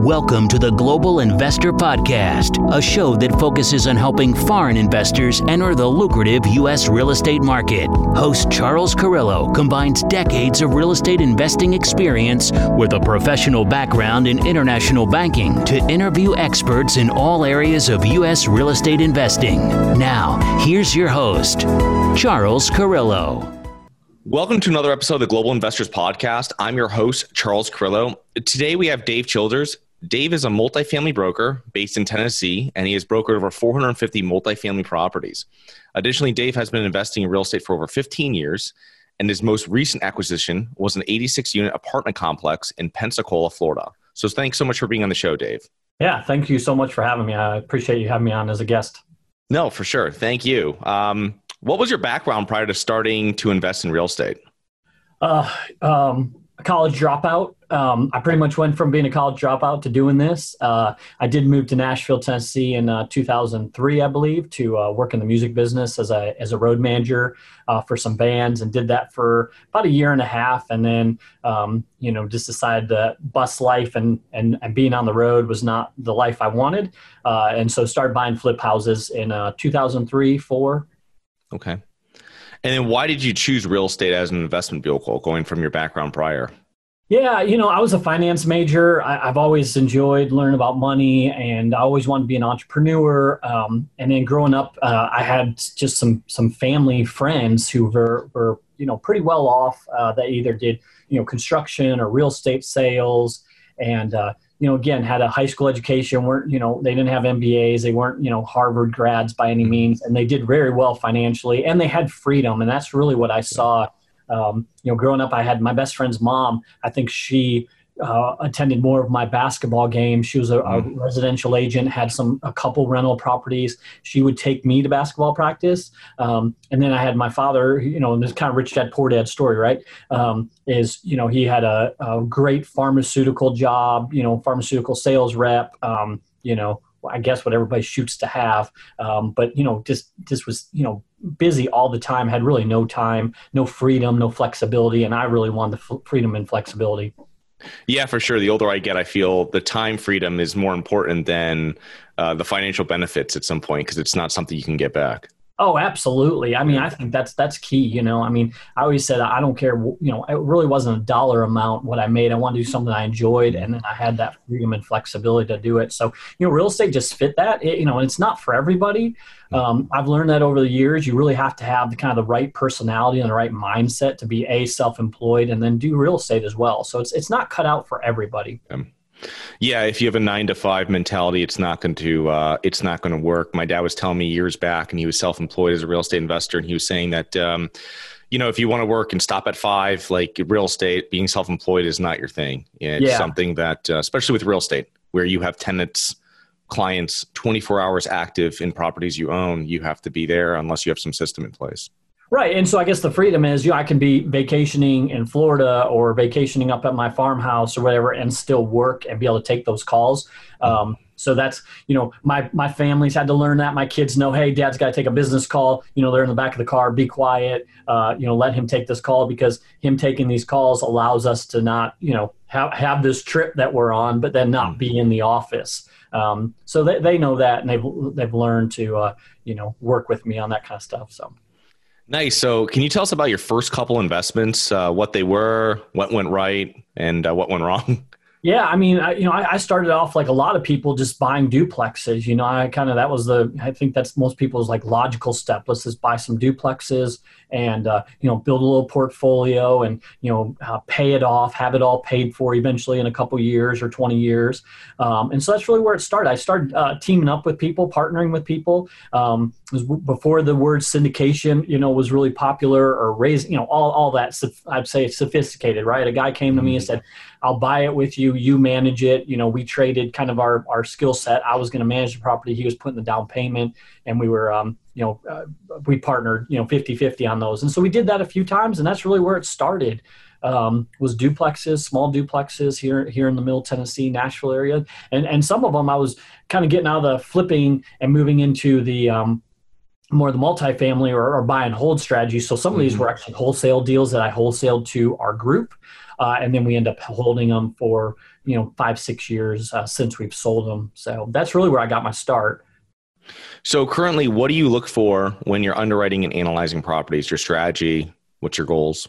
Welcome to the Global Investor Podcast, a show that focuses on helping foreign investors enter the lucrative U.S. real estate market. Host Charles Carrillo combines decades of real estate investing experience with a professional background in international banking to interview experts in all areas of U.S. real estate investing. Now, here's your host, Charles Carrillo. Welcome to another episode of the Global Investors Podcast. I'm your host, Charles Carrillo. Today we have Dave Childers, Dave is a multifamily broker based in Tennessee, and he has brokered over 450 multifamily properties. Additionally, Dave has been investing in real estate for over 15 years, and his most recent acquisition was an 86 unit apartment complex in Pensacola, Florida. So, thanks so much for being on the show, Dave. Yeah, thank you so much for having me. I appreciate you having me on as a guest. No, for sure. Thank you. Um, what was your background prior to starting to invest in real estate? Uh, um, a college dropout. Um, I pretty much went from being a college dropout to doing this. Uh, I did move to Nashville, Tennessee in uh, 2003, I believe, to uh, work in the music business as a as a road manager uh, for some bands, and did that for about a year and a half, and then um, you know just decided that bus life and, and and being on the road was not the life I wanted, uh, and so started buying flip houses in uh, 2003, four. Okay. And then why did you choose real estate as an investment vehicle going from your background prior? Yeah, you know, I was a finance major. I, have always enjoyed learning about money, and I always wanted to be an entrepreneur. Um, and then growing up, uh, I had just some some family friends who were, were you know pretty well off. Uh, that either did you know construction or real estate sales, and uh, you know, again, had a high school education, weren't, you know, they didn't have MBAs, they weren't, you know, Harvard grads by any mm-hmm. means, and they did very well financially, and they had freedom, and that's really what I saw. Um, you know, growing up, I had my best friend's mom. I think she uh, attended more of my basketball games. She was a, a, mm. residential agent, had some a couple rental properties. She would take me to basketball practice, um, and then I had my father. You know, this kind of rich dad poor dad story, right? Um, is you know he had a, a, great pharmaceutical job. You know, pharmaceutical sales rep. Um, you know, I guess what everybody shoots to have. Um, but you know, just just was you know busy all the time. Had really no time, no freedom, no flexibility, and I really wanted the f- freedom and flexibility. Yeah, for sure. The older I get, I feel the time freedom is more important than uh, the financial benefits at some point because it's not something you can get back. Oh, absolutely. I mean, I think that's that's key. You know, I mean, I always said I don't care. You know, it really wasn't a dollar amount what I made. I wanted to do something I enjoyed, and then I had that freedom and flexibility to do it. So, you know, real estate just fit that. It, you know, and it's not for everybody. Um, I've learned that over the years. You really have to have the kind of the right personality and the right mindset to be a self-employed, and then do real estate as well. So it's it's not cut out for everybody. Um. Yeah, if you have a nine to five mentality, it's not going to uh, it's not going to work. My dad was telling me years back, and he was self employed as a real estate investor, and he was saying that. Um, you know, if you want to work and stop at five, like real estate, being self-employed is not your thing. It's yeah. something that, uh, especially with real estate, where you have tenants, clients, 24 hours active in properties you own, you have to be there unless you have some system in place. Right. And so I guess the freedom is, you know, I can be vacationing in Florida or vacationing up at my farmhouse or whatever and still work and be able to take those calls. Um, so that's, you know, my, my family's had to learn that. My kids know, hey, dad's got to take a business call. You know, they're in the back of the car, be quiet, uh, you know, let him take this call because him taking these calls allows us to not, you know, have, have this trip that we're on, but then not be in the office. Um, so they, they know that and they've, they've learned to, uh, you know, work with me on that kind of stuff. So. Nice. So, can you tell us about your first couple investments? Uh, what they were, what went right, and uh, what went wrong? Yeah, I mean, I, you know, I, I, started off like a lot of people just buying duplexes. You know, I kind of that was the I think that's most people's like logical step. Let's just buy some duplexes and uh, you know build a little portfolio and you know uh, pay it off, have it all paid for eventually in a couple years or 20 years. Um, and so that's really where it started. I started uh, teaming up with people, partnering with people. Um, before the word syndication, you know, was really popular or raising, you know, all all that. I'd say sophisticated, right? A guy came to me and mm-hmm. said I'll buy it with you. You manage it. You know, we traded kind of our, our skill set. I was going to manage the property. He was putting the down payment and we were, um, you know, uh, we partnered, you know, 50, 50 on those. And so we did that a few times and that's really where it started. Um, was duplexes, small duplexes here here in the Middle Tennessee, Nashville area, and and some of them I was kind of getting out of the flipping and moving into the um, more the multifamily or, or buy and hold strategy. So some of these mm-hmm. were actually wholesale deals that I wholesaled to our group, uh, and then we end up holding them for you know five six years uh, since we've sold them. So that's really where I got my start. So currently, what do you look for when you're underwriting and analyzing properties? Your strategy? What's your goals?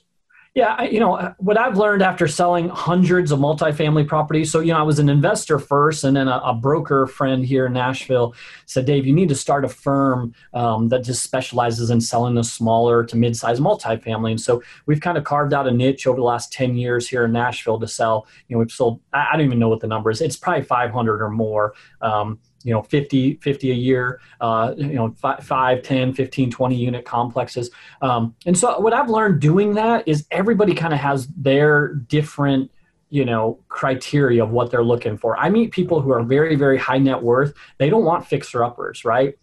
Yeah, you know uh, what I've learned after selling hundreds of multifamily properties. So you know, I was an investor first, and then a, a broker friend here in Nashville said, "Dave, you need to start a firm um, that just specializes in selling the smaller to mid-sized multifamily." And so we've kind of carved out a niche over the last ten years here in Nashville to sell. You know, we've sold I, I don't even know what the number is. It's probably 500 or more. Um, you know 50 50 a year uh, you know 5, 5 10 15 20 unit complexes. Um, and so what i've learned doing that is everybody kind of has their different you know criteria of what they're looking for. I meet people who are very very high net worth. They don't want fixer uppers right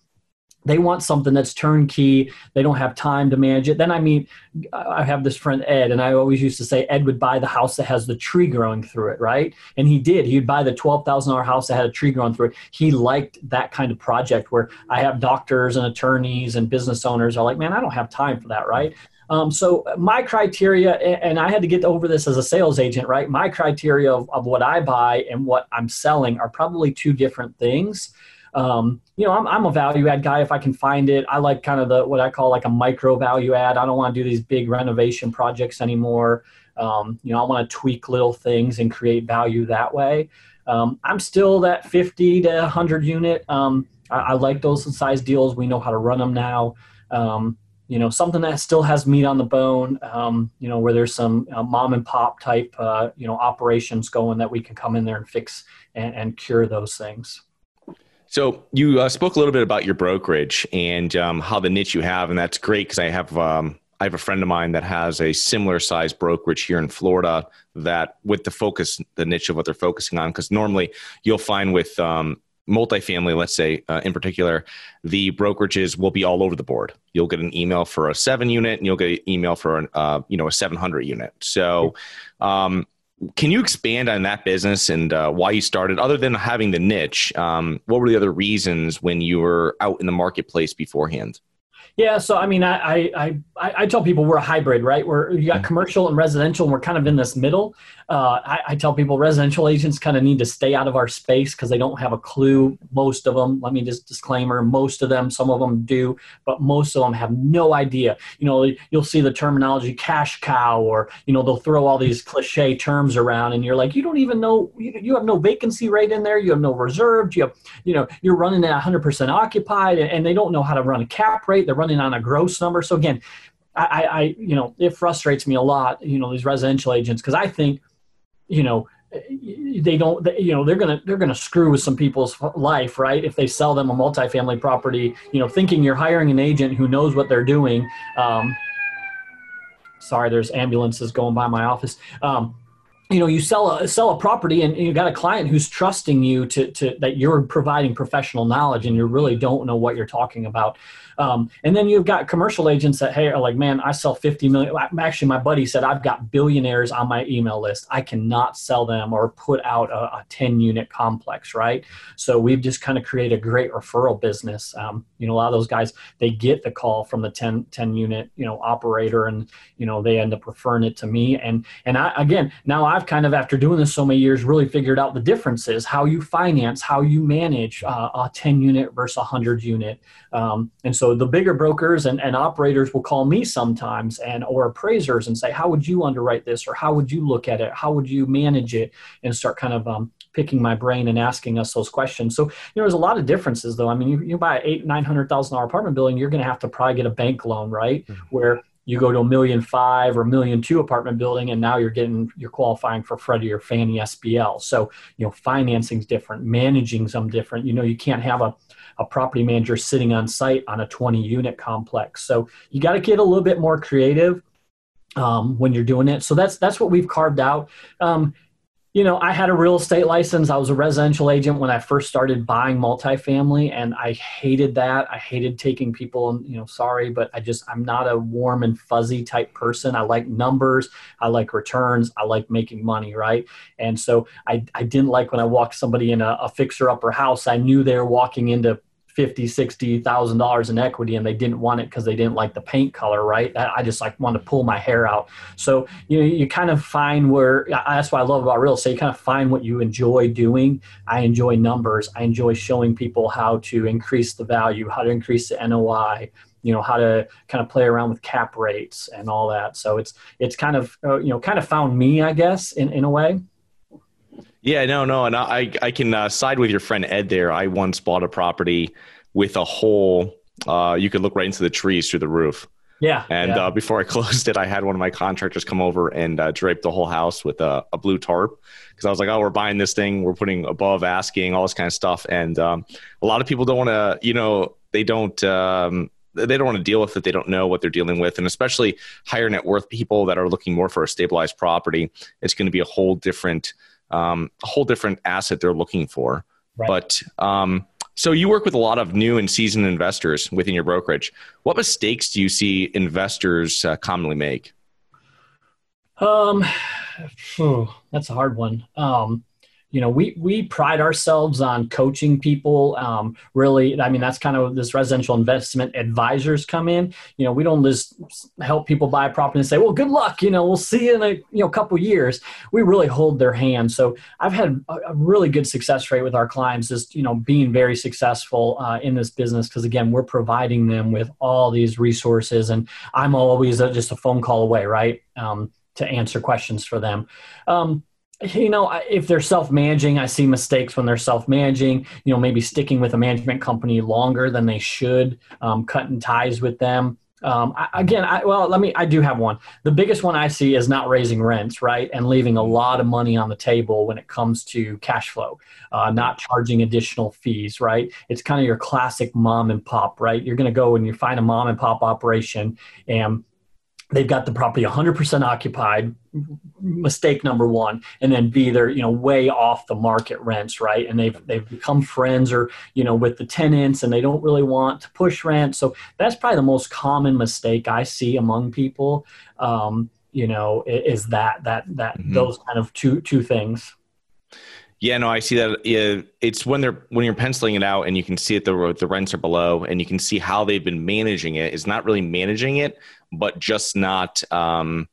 they want something that's turnkey. They don't have time to manage it. Then i mean i have this friend ed and i always used to say ed would buy the house that has the tree growing through it right? And he did. He'd buy the $12000 house that had a tree growing through it. He liked that kind of project where i have doctors and attorneys and business owners are like man i don't have time for that right? Um, so my criteria, and I had to get over this as a sales agent, right? My criteria of, of what I buy and what I'm selling are probably two different things. Um, you know, I'm, I'm a value add guy if I can find it. I like kind of the what I call like a micro value add. I don't want to do these big renovation projects anymore. Um, you know, I want to tweak little things and create value that way. Um, I'm still that 50 to 100 unit. Um, I, I, like those size deals. We know how to run them now. Um, you know, something that still has meat on the bone. Um, you know, where there's some uh, mom and pop type, uh, you know, operations going that we can come in there and fix and, and cure those things. So you uh, spoke a little bit about your brokerage and um, how the niche you have, and that's great because I have um, I have a friend of mine that has a similar size brokerage here in Florida. That with the focus, the niche of what they're focusing on, because normally you'll find with um, multifamily, let's say uh, in particular, the brokerages will be all over the board. You'll get an email for a seven unit, and you'll get an email for an uh, you know a seven hundred unit. So. Um, can you expand on that business and uh, why you started? Other than having the niche, um, what were the other reasons when you were out in the marketplace beforehand? Yeah, so I mean, I I I, I tell people we're a hybrid, right? We're you got mm-hmm. commercial and residential, and we're kind of in this middle. Uh, I, I, tell people residential agents kind of need to stay out of our space because they don't have a clue. Most of them, let me just disclaimer, most of them, some of them do, but most of them have no idea. You know, you'll see the terminology cash cow, or you know, they'll throw all these cliche terms around, and you're like, you don't even know, you you have no vacancy rate in there, you have no reserved, you have, you know, you're running at 100% occupied, and they don't know how to run a cap rate. They're running on a gross number. So again, I, I, you know, it frustrates me a lot, you know, these residential agents because I think you know they don't they, you know they're gonna they're gonna screw with some people's life right? If they sell them a multifamily property you know thinking you're hiring an agent who knows what they're doing. Um, sorry there's ambulances going by my office. Um, you know you sell a sell a property and you got a client who's trusting you to, to that you're providing professional knowledge and you really don't know what you're talking about um, and then you've got commercial agents that hey are like, man, I sell 50 million. Actually, my buddy said I've got billionaires on my email list. I cannot sell them or put out a, a 10 unit complex, right? So we've just kind of created a great referral business. Um, you know, a lot of those guys they get the call from the 10 10 unit you know operator, and you know they end up referring it to me. And and I again now I've kind of after doing this so many years really figured out the differences how you finance, how you manage uh, a 10 unit versus a 100 unit. Um, and so the bigger brokers and, and operators will call me sometimes and or appraisers and say, how would you underwrite this? Or how would you look at it? How would you manage it? And start kind of um, picking my brain and asking us those questions. So, you know, there's a lot of differences though. I mean, you, you buy eight, nine hundred thousand dollar apartment building, you're going to have to probably get a bank loan, right? Mm-hmm. Where you go to a million five or a million two apartment building and now you're getting you're qualifying for freddie or fannie sbl so you know financing's different managing some different you know you can't have a a property manager sitting on site on a 20 unit complex. So you got to get a little bit more creative um, when you're doing it. So that's that's what we've carved out. Um, you know, I had a real estate license. I was a residential agent when I first started buying multifamily, and I hated that. I hated taking people, you know, sorry, but I just, I'm not a warm and fuzzy type person. I like numbers, I like returns, I like making money, right? And so I, I didn't like when I walked somebody in a, a fixer upper house. I knew they were walking into fifty, sixty thousand dollars in equity, and they didn't want it because they didn't like the paint color, right? I just like wanted to pull my hair out. So you know, you kind of find where that's what I love about real estate. You kind of find what you enjoy doing. I enjoy numbers. I enjoy showing people how to increase the value, how to increase the NOI, you know how to kind of play around with cap rates and all that so it's it's kind of uh, you know kind of found me i guess in, in a way yeah no no and i i can uh, side with your friend ed there i once bought a property with a hole uh, you could look right into the trees through the roof yeah and yeah. Uh, before i closed it i had one of my contractors come over and uh, drape the whole house with a, a blue tarp because i was like oh we're buying this thing we're putting above asking all this kind of stuff and um, a lot of people don't want to you know they don't um, they don't want to deal with it. They don't know what they're dealing with. And especially higher net worth people that are looking more for a stabilized property, it's going to be a whole different, um, a whole different asset they're looking for. Right. But, um, so you work with a lot of new and seasoned investors within your brokerage. What mistakes do you see investors uh, commonly make? Um, that's a hard one. Um, you know we we pride ourselves on coaching people um, really i mean that's kind of this residential investment advisors come in. You know we don't just help people buy a property and say well good luck you know we'll see you in a you know couple years. We really hold their hand. So i've had a, really good success rate with our clients just you know being very successful uh, in this business because again we're providing them with all these resources and i'm always a, just a phone call away right um, to answer questions for them. Um, you know if they're self-managing i see mistakes when they're self-managing you know maybe sticking with a management company longer than they should um, cutting ties with them. Um, I, again I, well let me i do have one. The biggest one i see is not raising rents right and leaving a lot of money on the table when it comes to cash flow uh, not charging additional fees right? It's kind of your classic mom and pop right? You're going to go and you find a mom and pop operation and they've got the property 100% occupied mistake number one and then b they're you know way off the market rents right and they've they've become friends or you know with the tenants and they don't really want to push rent so that's probably the most common mistake i see among people um, you know is that that that mm-hmm. those kind of two two things yeah, no, I see that. It's when they're when you're penciling it out, and you can see it the the rents are below, and you can see how they've been managing it. Is not really managing it, but just not um,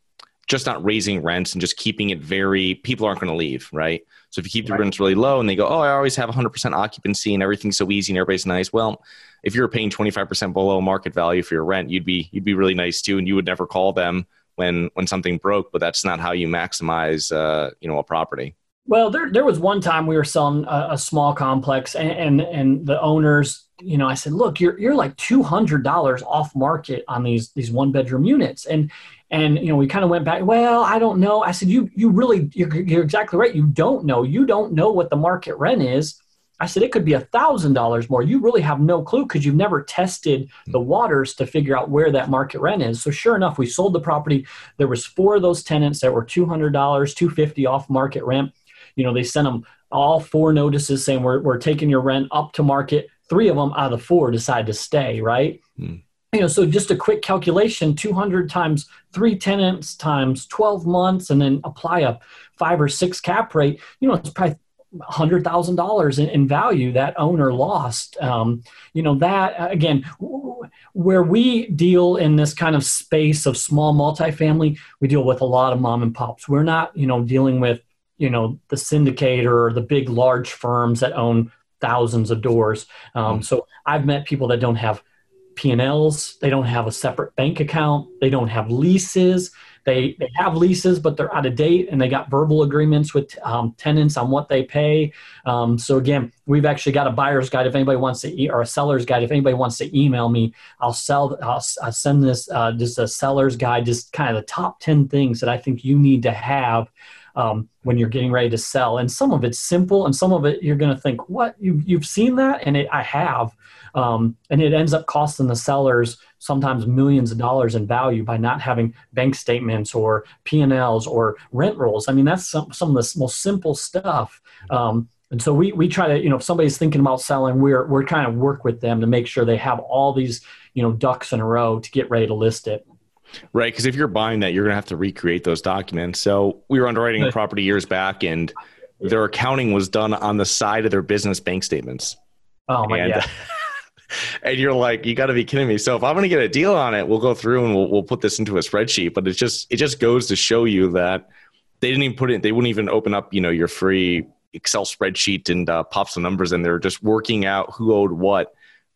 just not raising rents and just keeping it very. People aren't going to leave, right? So if you keep the right. rents really low, and they go, "Oh, I always have 100% occupancy, and everything's so easy, and everybody's nice." Well, if you're paying 25% below market value for your rent, you'd be you'd be really nice too, and you would never call them when when something broke. But that's not how you maximize, uh, you know, a property. Well, there there was one time we were selling a, a small complex, and, and, and the owners, you know, I said, "Look, you're you're like two hundred dollars off market on these these one bedroom units," and and you know, we kind of went back. Well, I don't know. I said, "You you really you're, you're exactly right. You don't know. You don't know what the market rent is." I said, it could be a thousand dollars more. You really have no clue because you've never tested the waters to figure out where that market rent is. So sure enough, we sold the property. There was four of those tenants that were two hundred dollars, two fifty off market rent you know, they sent them all four notices saying we're, we're taking your rent up to market. Three of them out of the four decide to stay, right? Hmm. You know, so just a quick calculation 200 times three tenants times 12 months, and then apply a five or six cap rate, you know, it's probably hundred thousand dollars in value that owner lost. Um, you know that again, where we deal in this kind of space of small multifamily, we deal with a lot of mom and pops. We're not, you know, dealing with you know the syndicator or the big large firms that own thousands of doors. Um, mm So I've met people that don't have P&Ls, they don't have a separate bank account, they don't have leases. They, they have leases, but they're out of date, and they got verbal agreements with um, tenants on what they pay. Um, so again, we've actually got a buyer's guide. If anybody wants to, e- or a seller's guide, if anybody wants to email me, I'll sell. I'll, I'll send this uh, just a seller's guide, just kind of the top ten things that I think you need to have um, when you're getting ready to sell. And some of it's simple, and some of it you're going to think, "What? You, you've seen that?" And it, I have. Um, and it ends up costing the sellers sometimes millions of dollars in value by not having bank statements or P&Ls or rent rolls. I mean, that's some, some of the most simple stuff. Um, and so we, we try to, you know, if somebody's thinking about selling, we're, we're trying to work with them to make sure they have all these, you know, ducks in a row to get ready to list it. Right. Because if you're buying that, you're going to have to recreate those documents. So we were underwriting a property years back, and their accounting was done on the side of their business bank statements. Oh my and, god! and you're like, you got to be kidding me. So if I'm going to get a deal on it, we'll go through and we'll, we'll put this into a spreadsheet. But it just, it just goes to show you that they didn't even put it, they wouldn't even open up, you know, your free Excel spreadsheet and uh, pop some numbers in there, just working out who owed what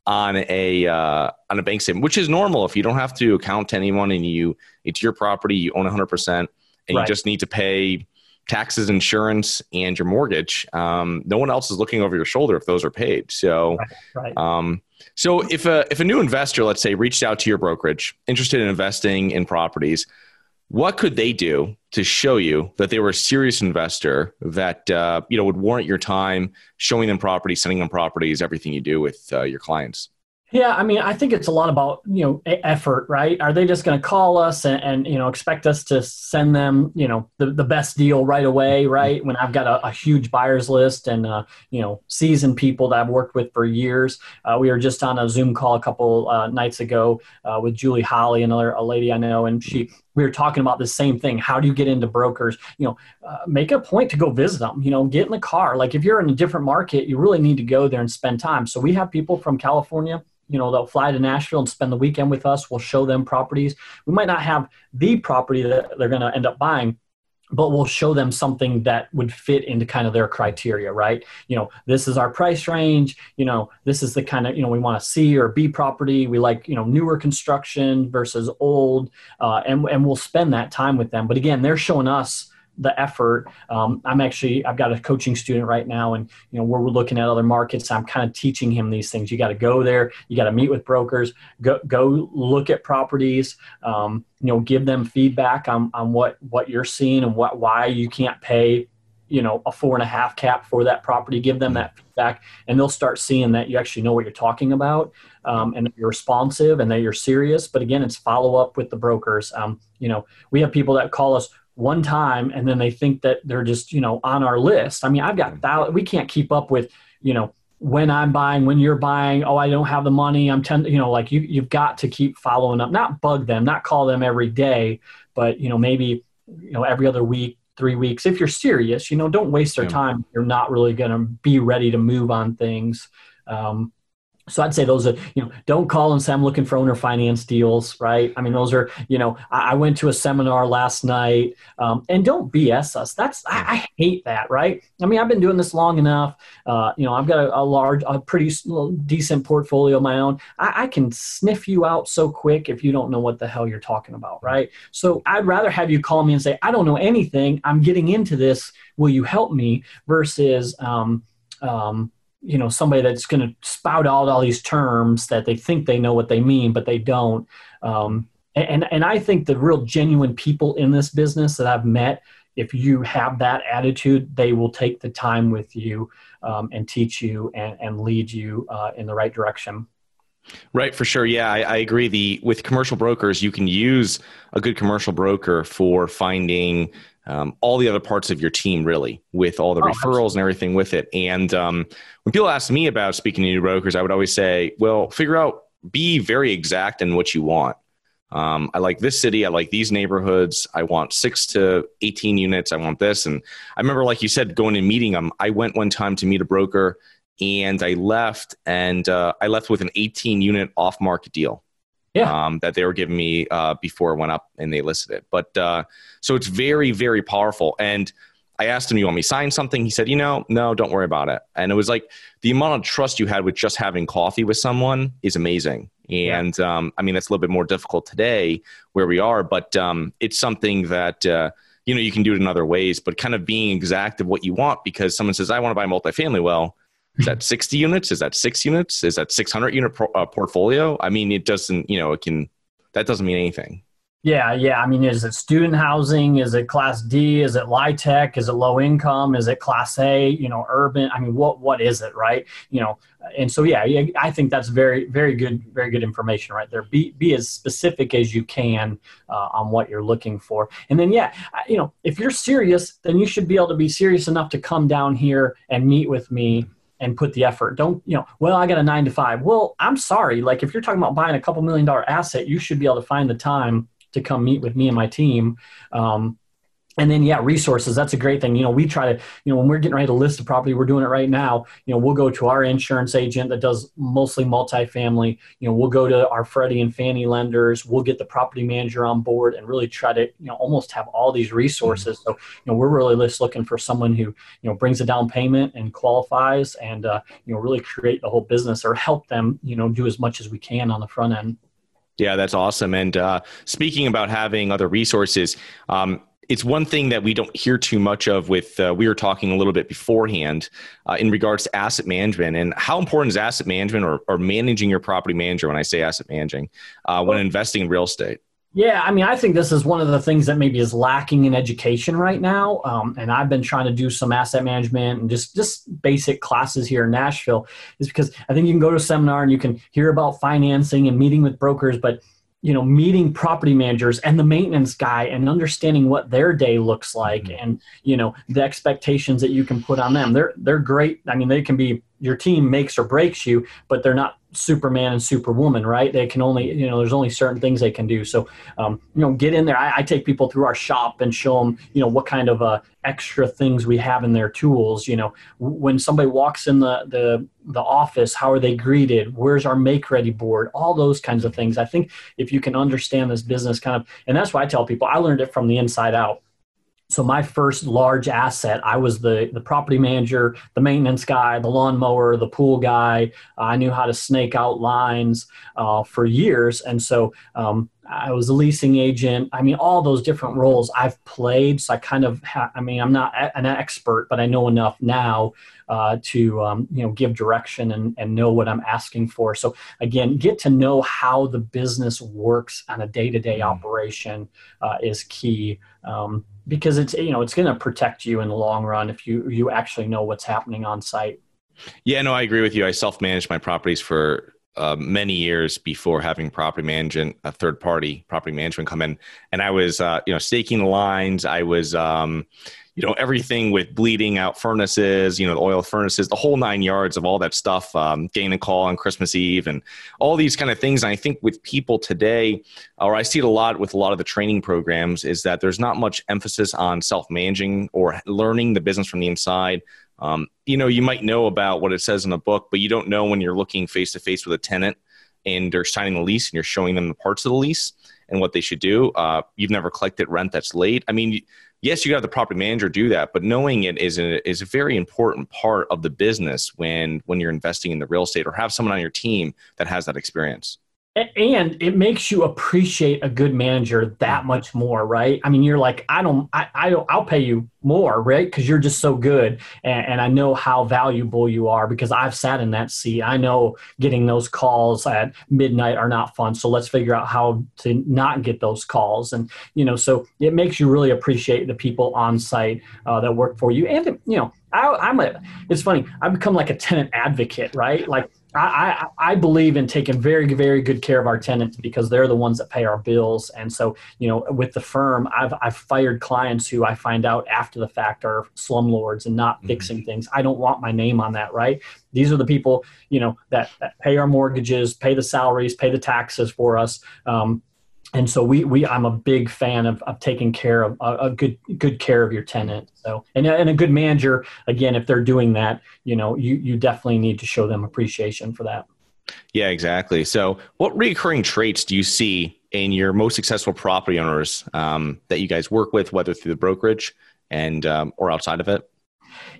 on a uh, on a bank statement, which is normal if you don't have to account to anyone and you it's your property, you own 100 percent, and right. you just need to pay taxes, insurance, and your mortgage. Um, no one else is looking over your shoulder if those are paid. So, right, right. Um, so if a if a new investor, let's say, reached out to your brokerage, interested in investing in properties, what could they do to show you that they were a serious investor that uh, you know would warrant your time, showing them properties, sending them properties, everything you do with uh, your clients? Yeah, I mean, I think it's a lot about you know effort, right? Are they just going to call us and, and, you know expect us to send them you know the, the best deal right away, right? When I've got a, a huge buyers list and uh, you know seasoned people that I've worked with for years. Uh, we were just on a Zoom call a couple uh, nights ago uh, with Julie Holly, another a lady I know, and she we were talking about the same thing. How do you get into brokers? You know, uh, make a point to go visit them. You know, get in the car. Like if you're in a different market, you really need to go there and spend time. So we have people from California you know they'll fly to nashville and spend the weekend with us we'll show them properties we might not have the property that they're going to end up buying but we'll show them something that would fit into kind of their criteria right? You know this is our price range you know this is the kind of you know we want to see or b property we like you know newer construction versus old uh, and, and we'll spend that time with them. But again they're showing us the effort. Um, I'm actually I've got a coaching student right now, and you know we're looking at other markets. I'm kind of teaching him these things. You got to go there. You got to meet with brokers. Go go look at properties. Um, you know, give them feedback on on what what you're seeing and what why you can't pay you know a four and a half cap for that property give them that feedback and they'll start seeing that you actually know what you're talking about um, and you're responsive and that you're serious but again it's follow up with the brokers um, you know we have people that call us one time and then they think that they're just you know on our list. I mean i've got thousands we can't keep up with you know when i'm buying when you're buying oh i don't have the money i'm ten you know like you you've got to keep following up not bug them not call them every day but you know maybe you know every other week three weeks if you're serious you know don't waste their yeah. time you're not really going to be ready to move on things. Um, so I'd say those are, you know, don't call and say I'm looking for owner finance deals, right? I mean, those are, you know, I, went to a seminar last night, um, and don't BS us. That's I, I, hate that, right? I mean, I've been doing this long enough. Uh, you know, I've got a, a, large, a pretty decent portfolio of my own. I, I can sniff you out so quick if you don't know what the hell you're talking about, right? So I'd rather have you call me and say, I don't know anything. I'm getting into this. Will you help me? Versus, um, um, you know somebody that's going to spout out all these terms that they think they know what they mean but they don't um, and and i think the real genuine people in this business that i've met if you have that attitude they will take the time with you um, and teach you and, and lead you uh, in the right direction Right, for sure. Yeah, I, I, agree. The with commercial brokers, you can use a good commercial broker for finding um, all the other parts of your team really with all the oh, referrals and everything with it. And um, when people ask me about speaking to new brokers i would always say well figure out be very exact in what you want. Um, i like this city i like these neighborhoods i want 6 to 18 units i want this. And i remember like you said going and meeting them i went one time to meet a broker and i left and uh, i left with an 18 unit off market deal yeah. um, that they were giving me uh, before it went up and they listed it. But uh, so it's very, very powerful. And I asked him, "You want me to sign something?" He said, "You know, no, don't worry about it." And it was like the amount of trust you had with just having coffee with someone is amazing. And yeah. um, I mean, that's a little bit more difficult today where we are, but um, it's something that. Uh, you know, you can do it in other ways, but kind of being exact of what you want because someone says, I want to buy a multifamily. Well, is that 60 units? Is that six units? Is that 600 unit pro, uh, portfolio? I mean, it doesn't, you know, it can, that doesn't mean anything. Yeah, yeah. I mean, is it student housing? Is it class D? Is it LIHTC? Is it low income? Is it class A? You know, urban? I mean, what what is it, right? You know, and so yeah, I think that's very very good very good information right there. Be be as specific as you can uh, on what you're looking for, and then yeah, you know, if you're serious, then you should be able to be serious enough to come down here and meet with me and put the effort. Don't, you know, well, I got a nine to five. Well, I'm sorry. Like if you're talking about buying a couple million dollar asset, you should be able to find the time to come meet with me and my team. Um, and then yeah resources that's a great thing. You know we try to you know when we're getting ready to list a property we're doing it right now. You know we'll go to our insurance agent that does mostly multifamily. You know we'll go to our freddie and fannie lenders. We'll get the property manager on board and really try to you know almost have all these resources. So you know we're really just looking for someone who you know brings a down payment and qualifies and uh, you know really create the whole business or help them you know do as much as we can on the front end. Yeah, that's awesome. And uh, speaking about having other resources, um, it's one thing that we don't hear too much of with uh, we were talking a little bit beforehand uh, in regards to asset management and how important is asset management or, or managing your property manager when i say asset managing uh, when investing in real estate? Yeah i mean i think this is one of the things that maybe is lacking in education right now um, and i've been trying to do some asset management and just just basic classes here in nashville is because i think you can go to a seminar and you can hear about financing and meeting with brokers but you know meeting property managers and the maintenance guy and understanding what their day looks like mm-hmm. and you know the expectations that you can put on them they're they're great i mean they can be your team makes or breaks you but they're not Superman and Superwoman, right? They can only, you know, there's only certain things they can do. So, um, you know, get in there. I, I, take people through our shop and show them, you know, what kind of uh, extra things we have in their tools. You know, when somebody walks in the the the office, how are they greeted? Where's our make ready board? All those kinds of things. I think if you can understand this business, kind of, and that's why I tell people I learned it from the inside out so my first large asset i was the the property manager the maintenance guy the lawnmower the pool guy. I knew how to snake out lines uh, for years. And so um, i was a leasing agent i mean all those different roles i've played so i kind of ha- i mean i'm not an expert but i know enough now uh, to um, you know give direction and, and know what i'm asking for so again get to know how the business works on a day-to-day mm-hmm. operation uh, is key um, because it's you know it's going to protect you in the long run if you you actually know what's happening on site. Yeah, no, I agree with you. I self managed my properties for uh, many years before having property management, a third party property management come in, and I was uh, you know staking the lines. I was um, you know everything with bleeding out furnaces you know the oil furnaces the whole nine yards of all that stuff um, getting a call on christmas eve and all these kind of things. And i think with people today or i see it a lot with a lot of the training programs is that there's not much emphasis on self-managing or learning the business from the inside um, you know you might know about what it says in the book but you don't know when you're looking face to face with a tenant and they're signing the lease and you're showing them the parts of the lease and what they should do. Uh, you've never collected rent that's late. I mean yes, you got the property manager do that, but knowing it is a, is a very important part of the business when when you're investing in the real estate or have someone on your team that has that experience and it makes you appreciate a good manager that much more right i mean you're like i don't i, I don't i'll pay you more right because you're just so good and, and, i know how valuable you are because i've sat in that seat i know getting those calls at midnight are not fun so let's figure out how to not get those calls and you know so it makes you really appreciate the people on site uh, that work for you and you know I, i'm a. It's funny. I've become like a tenant advocate, right? Like I, I, I believe in taking very, very good care of our tenants because they're the ones that pay our bills. And so, you know, with the firm, I've, I've fired clients who I find out after the fact are slumlords and not mm-hmm. fixing things. I don't want my name on that, right? These are the people, you know, that, that pay our mortgages, pay the salaries, pay the taxes for us. Um, and so we, we I'm a big fan of, of taking care of a, a, good good care of your tenant. So and, and a good manager again, if they're doing that, you know, you you definitely need to show them appreciation for that. Yeah, exactly. So, what recurring traits do you see in your most successful property owners um, that you guys work with, whether through the brokerage and um, or outside of it?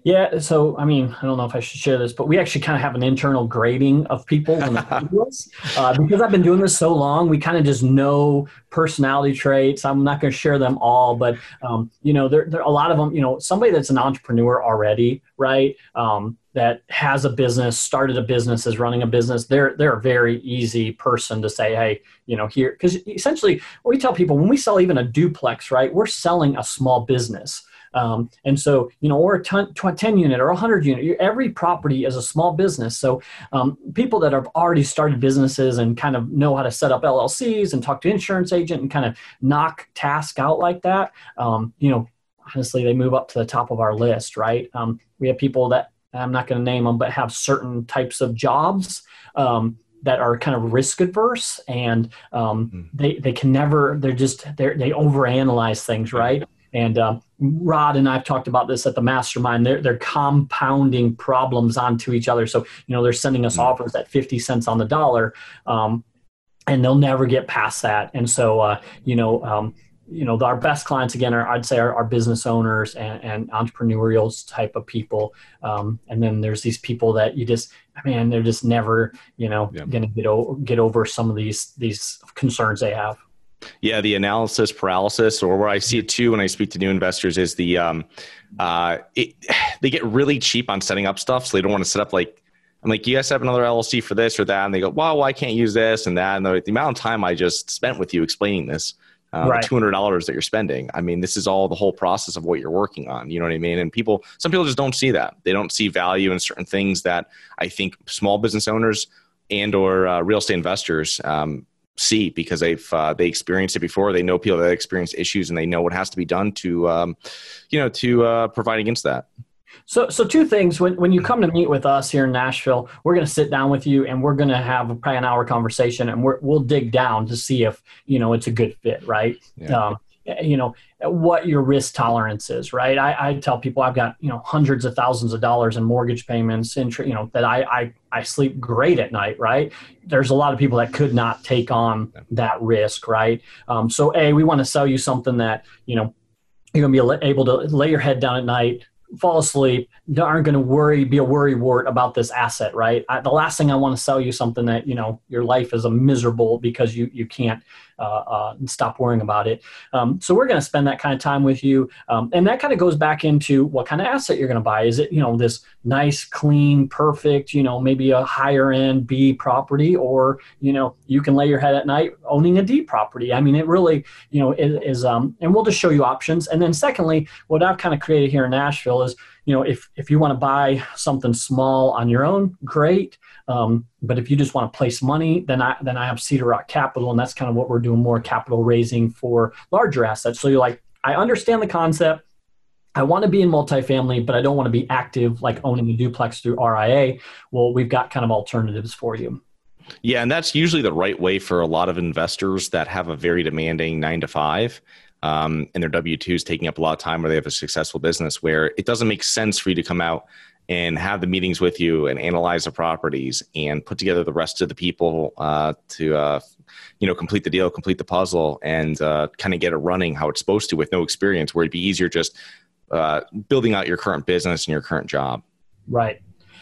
Yeah, so I mean, I don't know if I should share this, but we actually kind of have an internal grading of people uh, because I've been doing this so long. We kind of just know personality traits. I'm not going to share them all, but um, you know, there, there a lot of them. You know, somebody that's an entrepreneur already, right? Um, that has a business, started a business, is running a business. They're they're a very easy person to say, hey, you know, here because essentially we tell people when we sell even a duplex, right? We're selling a small business um, and so, you know, or a 10, 10 unit or a 100 unit, every property is a small business. So um, people that have already started businesses and kind of know how to set up LLCs and talk to insurance agent and kind of knock task out like that, um, you know, honestly, they move up to the top of our list, right? Um, we have people that I'm not going to name them, but have certain types of jobs um, that are kind of risk adverse and um, mm. they they can never they're just they're, they overanalyze things right And um, Rod and I've talked about this at the mastermind. They're, they're compounding problems onto each other. So, you know, they're sending us mm-hmm. offers at 50 cents on the dollar. Um, and they'll never get past that. And so, uh, you know, um, you know, our best clients again are I'd say are, are business owners and, and, entrepreneurial type of people. Um, and then there's these people that you just, man, they're just never, you know, yeah. going to get over get over some of these these concerns they have. Yeah, the analysis paralysis, or where I see it too when I speak to new investors, is the um, uh, it, they get really cheap on setting up stuff, so they don't want to set up like I'm like, you guys have another LLC for this or that, and they go, well, well I can't use this and that, and the, the amount of time I just spent with you explaining this uh, right. two hundred dollars that you're spending. I mean, this is all the whole process of what you're working on. You know what I mean? And people, some people just don't see that. They don't see value in certain things that I think small business owners and or uh, real estate investors um, see because they've uh, they experienced it before. They know people that experience issues and they know what has to be done to, um, you know, to uh, provide against that. So, so two things. When when you come to meet with us here in Nashville, we're going to sit down with you and we're going to have probably an hour conversation, and we will dig down to see if you know it's a good fit, right? Yeah. Um, you know what your risk tolerance is, right? I, I, tell people I've got you know hundreds of thousands of dollars in mortgage payments, and you know that I, I I sleep great at night, right? There's a lot of people that could not take on that risk, right? Um, so, a we want to sell you something that you know you're going to be able to lay your head down at night, fall asleep aren't going to worry be a worry wart about this asset right I, the last thing i want to sell you something that you know your life is a miserable because you you can't stop worrying about it. Um, so we're going to spend that kind of time with you, um, and that kind of goes back into what kind of asset you're going to buy. Is it you know this nice, clean, perfect, you know maybe a higher end B property, or you know you can lay your head at night owning a D property. I mean, it really you know is um, and we'll just show you options. And then secondly, what I've kind of created here in Nashville is you know if if you want to buy something small on your own, great. Um, but if you just want to place money, then I then I have Cedar Rock Capital, and that's kind of what we're doing more capital raising for larger assets. So you're like, I understand the concept. I want to be in multifamily, but I don't want to be active like owning a duplex through RIA. Well, we've got kind of alternatives for you. Yeah, and that's usually the right way for a lot of investors that have a very demanding nine to five. Um, and their W 2 is taking up a lot of time where they have a successful business where it doesn't make sense for you to come out and have the meetings with you and analyze the properties and put together the rest of the people uh, to uh, you know complete the deal complete the puzzle and uh, kind of get it running how it's supposed to with no experience where it'd be easier just uh, building out your current business and your current job. Right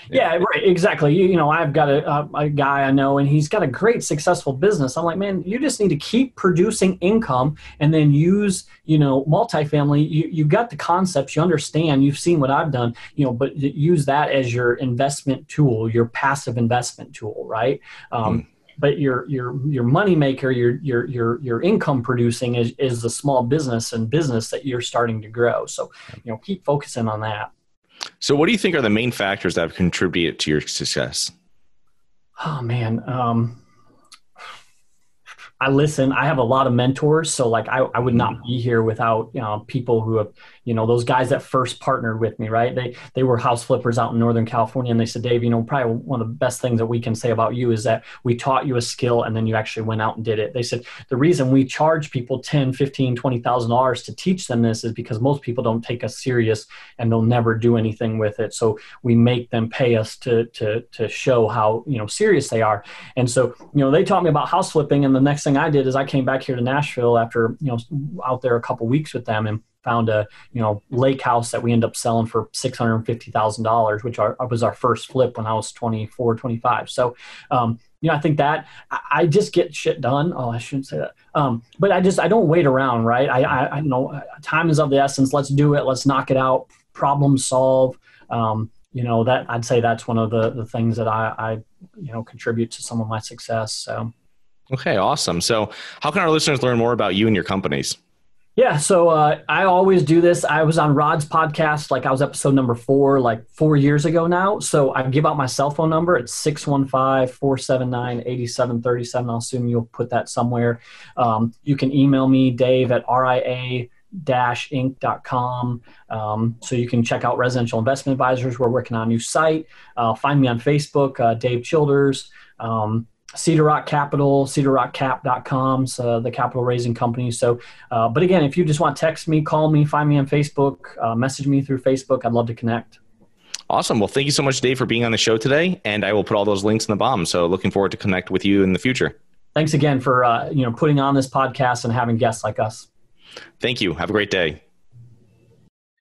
yeah, right. Exactly. You, you know, I've got a, a, a, guy I know, and he's got a great successful business. I'm like, man, you just need to keep producing income, and then use, you know, multifamily. You you got the concepts, you understand, you've seen what I've done, you know, but use that as your investment tool, your passive investment tool, right? Um, mm but your your your money maker your your your your income producing is is the small business and business that you're starting to grow so you know keep focusing on that so, what do you think are the main factors that have contributed to your success? Oh man, um, I listen. I have a lot of mentors, so like I, I would not be here without you know, people who have you know those guys that first partnered with me right? They they were house flippers out in northern california and they said dave you know probably one of the best things that we can say about you is that we taught you a skill and then you actually went out and did it. They said the reason we charge people 10 15 20 thousand dollars to teach them this is because most people don't take us serious and they'll never do anything with it. So we make them pay us to to to show how you know serious they are. And so you know they taught me about house flipping and the next thing i did is i came back here to nashville after you know out there a couple weeks with them and found a you know lake house that we ended up selling for six hundred fifty thousand dollars, which was our first flip when I was 24, 25. So, um, you know, I think that I, just get shit done. Oh, I shouldn't say that. Um, but I just I don't wait around, right? I, I, I know time is of the essence. Let's do it. Let's knock it out. Problem solve. Um, you know that I'd say that's one of the the things that I, I you know contribute to some of my success. So. Okay, awesome. So, how can our listeners learn more about you and your companies? Yeah, so uh, I always do this. I was on Rod's podcast, like I was episode number four, like four years ago now. So I give out my cell phone number. It's 615 479 8737. I'll assume you'll put that somewhere. Um, you can email me, dave at ria inc.com. Um, so you can check out Residential Investment Advisors. We're working on a new site. Uh, find me on Facebook, uh, Dave Childers. Um, Cedar Rock Capital, cedarrockcap.com, so the capital raising company. So, uh, but again, if you just want to text me, call me, find me on Facebook, uh, message me through Facebook, I'd love to connect. Awesome. Well, thank you so much, Dave, for being on the show today, and I will put all those links in the bomb. So, looking forward to connect with you in the future. Thanks again for uh, you know putting on this podcast and having guests like us. Thank you. Have a great day.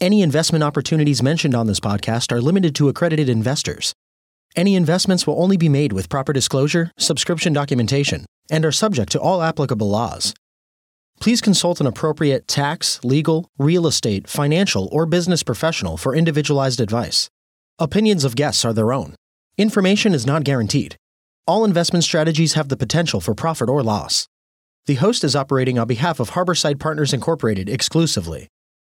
Any investment opportunities mentioned on this podcast are limited to accredited investors. Any investments will only be made with proper disclosure, subscription documentation, and are subject to all applicable laws. Please consult an appropriate tax, legal, real estate, financial, or business professional for individualized advice. Opinions of guests are their own. Information is not guaranteed. All investment strategies have the potential for profit or loss. The host is operating on behalf of Harborside Partners Incorporated exclusively.